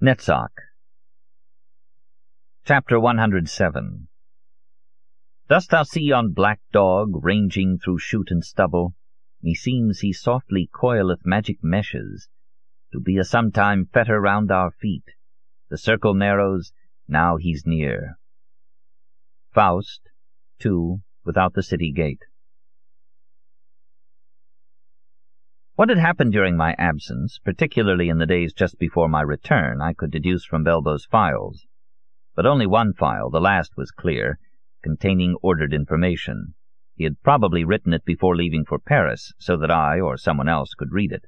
Netzach Chapter 107 Dost thou see yon black dog ranging through shoot and stubble? Meseems he softly coileth magic meshes, to be a sometime fetter round our feet. The circle narrows, now he's near. Faust, 2, without the city gate. What had happened during my absence, particularly in the days just before my return, I could deduce from Belbo's files. But only one file, the last, was clear, containing ordered information. He had probably written it before leaving for Paris, so that I or someone else could read it.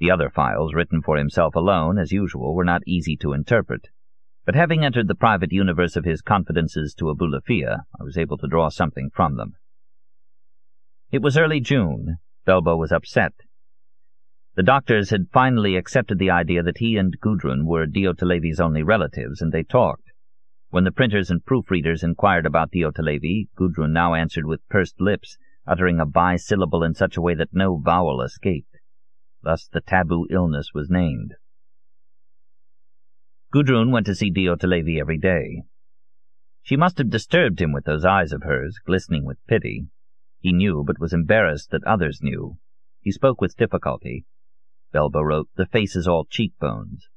The other files, written for himself alone, as usual, were not easy to interpret. But having entered the private universe of his confidences to Abulafia, I was able to draw something from them. It was early June. Belbo was upset. The doctors had finally accepted the idea that he and Gudrun were Diotalevi's only relatives, and they talked. When the printers and proofreaders inquired about Diotalevi, Gudrun now answered with pursed lips, uttering a bisyllable in such a way that no vowel escaped. Thus the taboo illness was named. Gudrun went to see Diotalevi every day. She must have disturbed him with those eyes of hers, glistening with pity. He knew, but was embarrassed that others knew. He spoke with difficulty. Belbo wrote, The face is all cheekbones.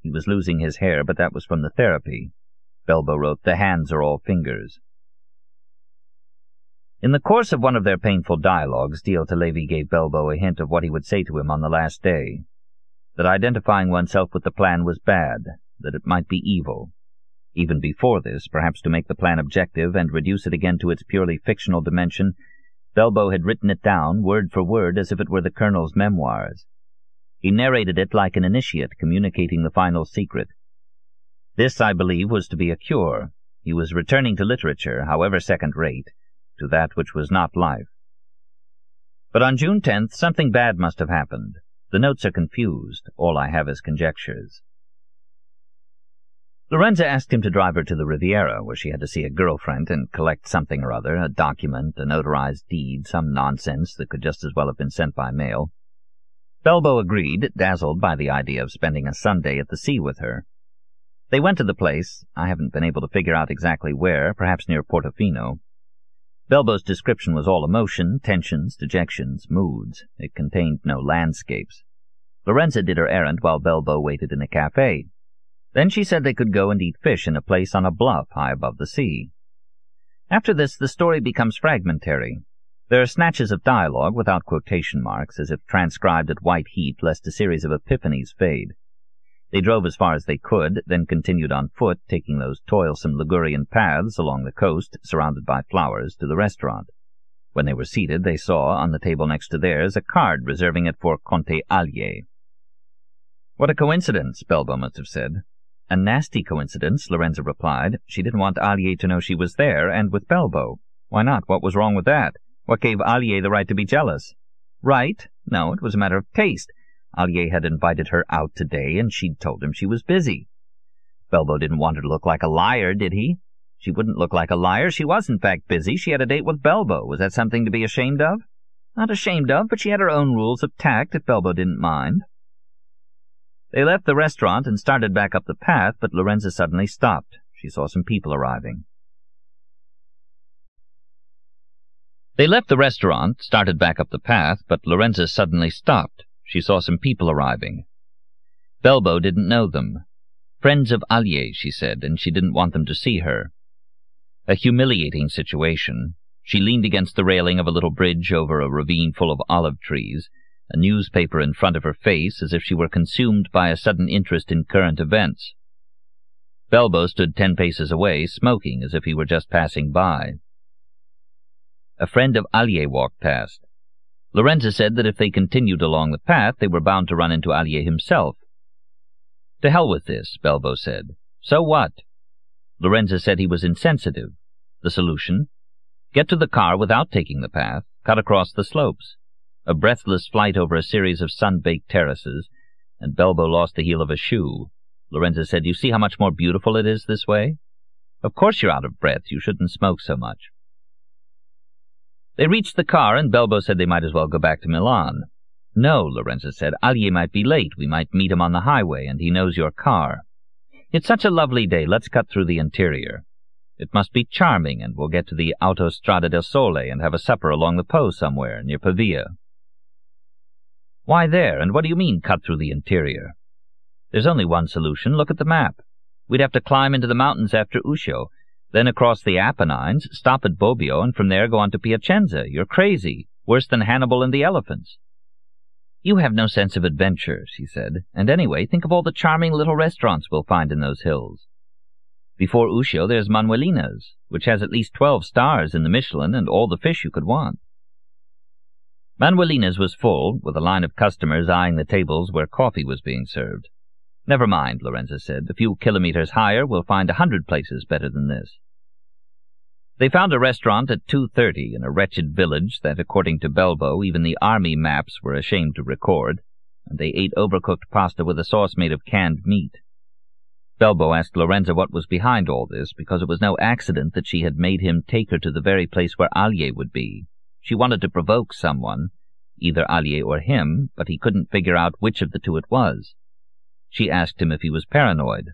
He was losing his hair, but that was from the therapy. Belbo wrote, The hands are all fingers. In the course of one of their painful dialogues, Diotalevi gave Belbo a hint of what he would say to him on the last day. That identifying oneself with the plan was bad, that it might be evil. Even before this, perhaps to make the plan objective and reduce it again to its purely fictional dimension, Belbo had written it down, word for word, as if it were the Colonel's memoirs. He narrated it like an initiate communicating the final secret. This, I believe, was to be a cure. He was returning to literature, however second-rate, to that which was not life. But on June 10th, something bad must have happened. The notes are confused. All I have is conjectures. Lorenza asked him to drive her to the Riviera, where she had to see a girlfriend and collect something or other, a document, a notarized deed, some nonsense that could just as well have been sent by mail. Belbo agreed, dazzled by the idea of spending a Sunday at the sea with her. They went to the place. I haven't been able to figure out exactly where, perhaps near Portofino. Belbo's description was all emotion, tensions, dejections, moods. It contained no landscapes. Lorenza did her errand while Belbo waited in a cafe. Then she said they could go and eat fish in a place on a bluff high above the sea. After this, the story becomes fragmentary. There are snatches of dialogue without quotation marks, as if transcribed at white heat lest a series of epiphanies fade. They drove as far as they could, then continued on foot, taking those toilsome Ligurian paths along the coast, surrounded by flowers, to the restaurant. When they were seated, they saw, on the table next to theirs, a card reserving it for Conte Allier. What a coincidence, Belbo must have said. A nasty coincidence, Lorenza replied. She didn't want Allier to know she was there, and with Belbo. Why not? What was wrong with that? What gave Allier the right to be jealous? Right? No, it was a matter of taste. Allier had invited her out today, and she'd told him she was busy. Belbo didn't want her to look like a liar, did he? She wouldn't look like a liar. She was, in fact, busy. She had a date with Belbo. Was that something to be ashamed of? Not ashamed of, but she had her own rules of tact if Belbo didn't mind. They left the restaurant and started back up the path, but Lorenza suddenly stopped. She saw some people arriving. They left the restaurant, started back up the path, but Lorenza suddenly stopped. She saw some people arriving. Belbo didn't know them. Friends of Allier, she said, and she didn't want them to see her. A humiliating situation. She leaned against the railing of a little bridge over a ravine full of olive trees, a newspaper in front of her face as if she were consumed by a sudden interest in current events. Belbo stood ten paces away, smoking as if he were just passing by. A friend of Allier walked past. Lorenza said that if they continued along the path, they were bound to run into Allier himself. To hell with this, Belbo said. So what? Lorenza said he was insensitive. The solution? Get to the car without taking the path, cut across the slopes a breathless flight over a series of sun-baked terraces, and Belbo lost the heel of a shoe. Lorenza said, You see how much more beautiful it is this way? Of course you're out of breath. You shouldn't smoke so much. They reached the car, and Belbo said they might as well go back to Milan. No, Lorenza said. Allier might be late. We might meet him on the highway, and he knows your car. It's such a lovely day. Let's cut through the interior. It must be charming, and we'll get to the Autostrada del Sole and have a supper along the Po somewhere, near Pavia. Why there, and what do you mean, cut through the interior? There's only one solution. Look at the map. We'd have to climb into the mountains after Uscio, then across the Apennines, stop at Bobbio, and from there go on to Piacenza. You're crazy. Worse than Hannibal and the elephants. You have no sense of adventure, she said, and anyway, think of all the charming little restaurants we'll find in those hills. Before Uscio there's Manuelina's, which has at least twelve stars in the Michelin and all the fish you could want. Manuelina's was full, with a line of customers eyeing the tables where coffee was being served. Never mind, Lorenza said. A few kilometers higher we'll find a hundred places better than this. They found a restaurant at 2.30 in a wretched village that, according to Belbo, even the army maps were ashamed to record, and they ate overcooked pasta with a sauce made of canned meat. Belbo asked Lorenza what was behind all this, because it was no accident that she had made him take her to the very place where Allier would be. She wanted to provoke someone, either Allier or him, but he couldn't figure out which of the two it was. She asked him if he was paranoid.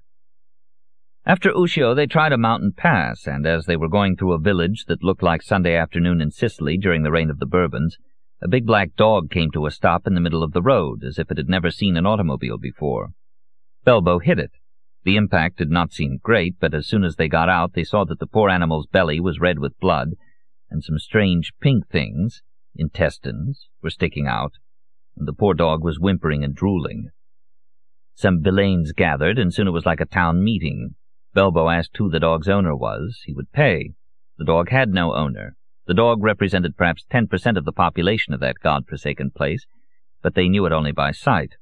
After Uscio they tried a mountain pass, and as they were going through a village that looked like Sunday afternoon in Sicily during the reign of the Bourbons, a big black dog came to a stop in the middle of the road, as if it had never seen an automobile before. Belbo hit it. The impact did not seem great, but as soon as they got out they saw that the poor animal's belly was red with blood, and some strange pink things, intestines, were sticking out, and the poor dog was whimpering and drooling. Some villeins gathered, and soon it was like a town meeting. Belbo asked who the dog's owner was. He would pay. The dog had no owner. The dog represented perhaps ten percent of the population of that god-forsaken place, but they knew it only by sight.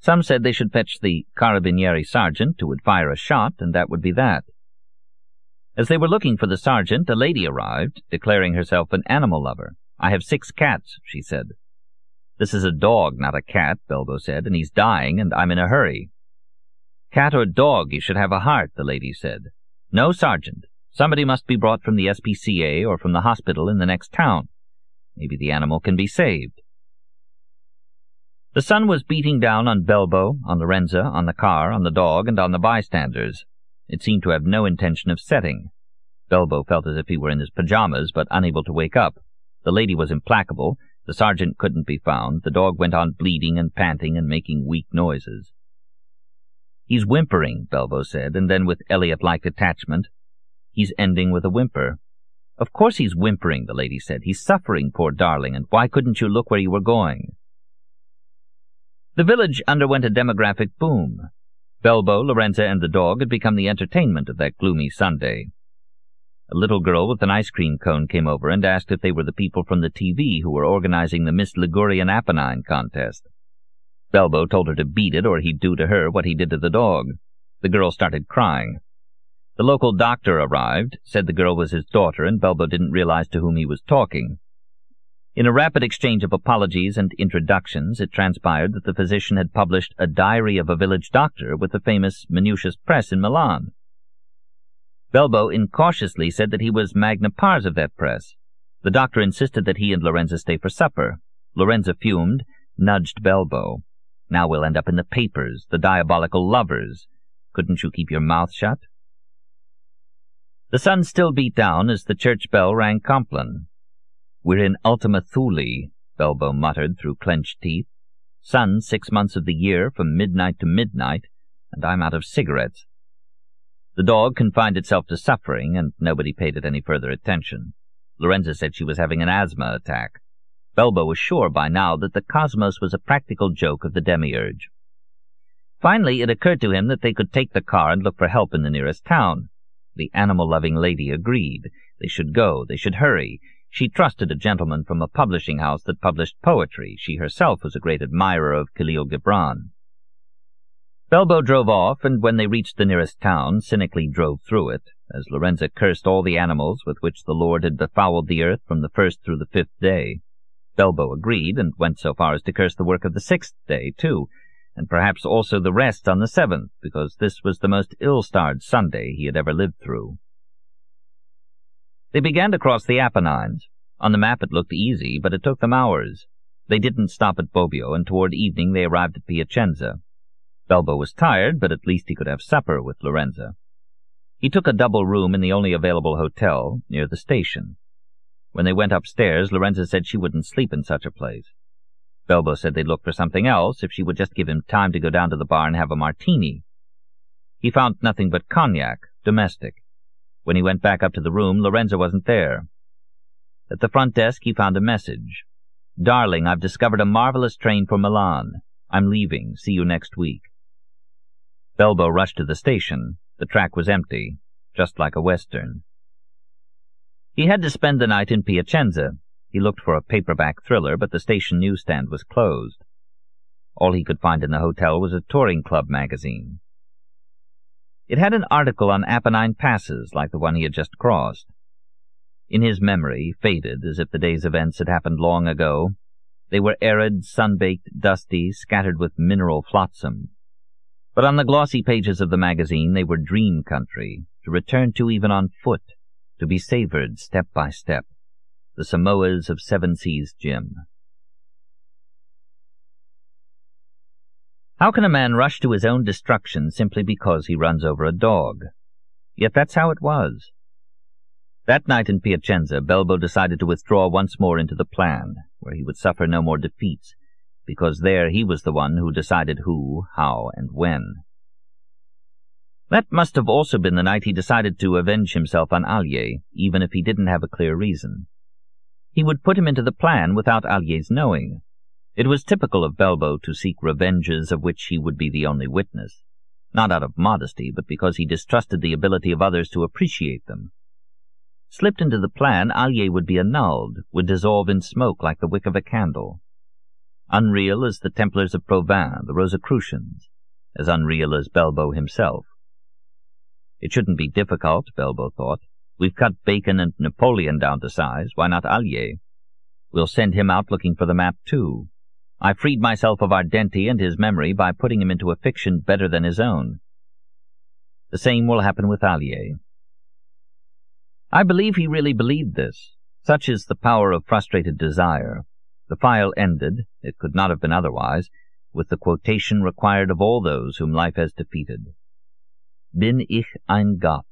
Some said they should fetch the carabinieri sergeant, who would fire a shot, and that would be that. As they were looking for the sergeant, a lady arrived, declaring herself an animal lover. I have six cats, she said. This is a dog, not a cat, Belbo said, and he's dying, and I'm in a hurry. Cat or dog, you should have a heart, the lady said. No, Sergeant. Somebody must be brought from the SPCA or from the hospital in the next town. Maybe the animal can be saved. The sun was beating down on Belbo, on Lorenza, on the car, on the dog, and on the bystanders. It seemed to have no intention of setting. Belbo felt as if he were in his pajamas, but unable to wake up. The lady was implacable. The sergeant couldn't be found. The dog went on bleeding and panting and making weak noises. He's whimpering, Belbo said, and then with Eliot-like attachment, He's ending with a whimper. Of course he's whimpering, the lady said. He's suffering, poor darling, and why couldn't you look where you were going? The village underwent a demographic boom. Belbo, Lorenza, and the dog had become the entertainment of that gloomy Sunday. A little girl with an ice cream cone came over and asked if they were the people from the TV who were organizing the Miss Ligurian Apennine contest. Belbo told her to beat it or he'd do to her what he did to the dog. The girl started crying. The local doctor arrived, said the girl was his daughter, and Belbo didn't realize to whom he was talking. In a rapid exchange of apologies and introductions, it transpired that the physician had published a diary of a village doctor with the famous Manutius Press in Milan. Belbo incautiously said that he was magna pars of that press. The doctor insisted that he and Lorenza stay for supper. Lorenza fumed, nudged Belbo. Now we'll end up in the papers, the diabolical lovers. Couldn't you keep your mouth shut? The sun still beat down as the church bell rang Compline. We're in Ultima Thule, Belbo muttered through clenched teeth. Sun six months of the year from midnight to midnight, and I'm out of cigarettes. The dog confined itself to suffering, and nobody paid it any further attention. Lorenza said she was having an asthma attack. Belbo was sure by now that the cosmos was a practical joke of the demiurge. Finally, it occurred to him that they could take the car and look for help in the nearest town. The animal-loving lady agreed. They should go. They should hurry. She trusted a gentleman from a publishing house that published poetry. She herself was a great admirer of Khalil Gibran. Belbo drove off, and when they reached the nearest town, cynically drove through it, as Lorenza cursed all the animals with which the Lord had befouled the earth from the first through the fifth day. Belbo agreed, and went so far as to curse the work of the sixth day, too, and perhaps also the rest on the seventh, because this was the most ill-starred Sunday he had ever lived through. They began to cross the Apennines. On the map it looked easy, but it took them hours. They didn't stop at Bobbio, and toward evening they arrived at Piacenza. Belbo was tired, but at least he could have supper with Lorenza. He took a double room in the only available hotel, near the station. When they went upstairs, Lorenza said she wouldn't sleep in such a place. Belbo said they'd look for something else if she would just give him time to go down to the bar and have a martini. He found nothing but cognac, domestic. When he went back up to the room, Lorenza wasn't there. At the front desk he found a message. Darling, I've discovered a marvelous train for Milan. I'm leaving. See you next week. Belbo rushed to the station. The track was empty, just like a western. He had to spend the night in Piacenza. He looked for a paperback thriller, but the station newsstand was closed. All he could find in the hotel was a touring club magazine. It had an article on Apennine passes, like the one he had just crossed. In his memory, faded as if the day's events had happened long ago, they were arid, sun-baked, dusty, scattered with mineral flotsam. But on the glossy pages of the magazine they were dream country, to return to even on foot, to be savored step by step, the Samoas of Seven Seas Jim. How can a man rush to his own destruction simply because he runs over a dog? Yet that's how it was. That night in Piacenza, Belbo decided to withdraw once more into the plan, where he would suffer no more defeats, because there he was the one who decided who, how, and when. That must have also been the night he decided to avenge himself on Allier, even if he didn't have a clear reason. He would put him into the plan without Allier's knowing. It was typical of Belbo to seek revenges of which he would be the only witness, not out of modesty, but because he distrusted the ability of others to appreciate them. Slipped into the plan, Allier would be annulled, would dissolve in smoke like the wick of a candle. Unreal as the Templars of Provins, the Rosicrucians, as unreal as Belbo himself. It shouldn't be difficult, Belbo thought. We've cut Bacon and Napoleon down to size. Why not Allier? We'll send him out looking for the map, too. I freed myself of Ardenti and his memory by putting him into a fiction better than his own. The same will happen with Allier. I believe he really believed this. Such is the power of frustrated desire. The file ended, it could not have been otherwise, with the quotation required of all those whom life has defeated. Bin ich ein Gott,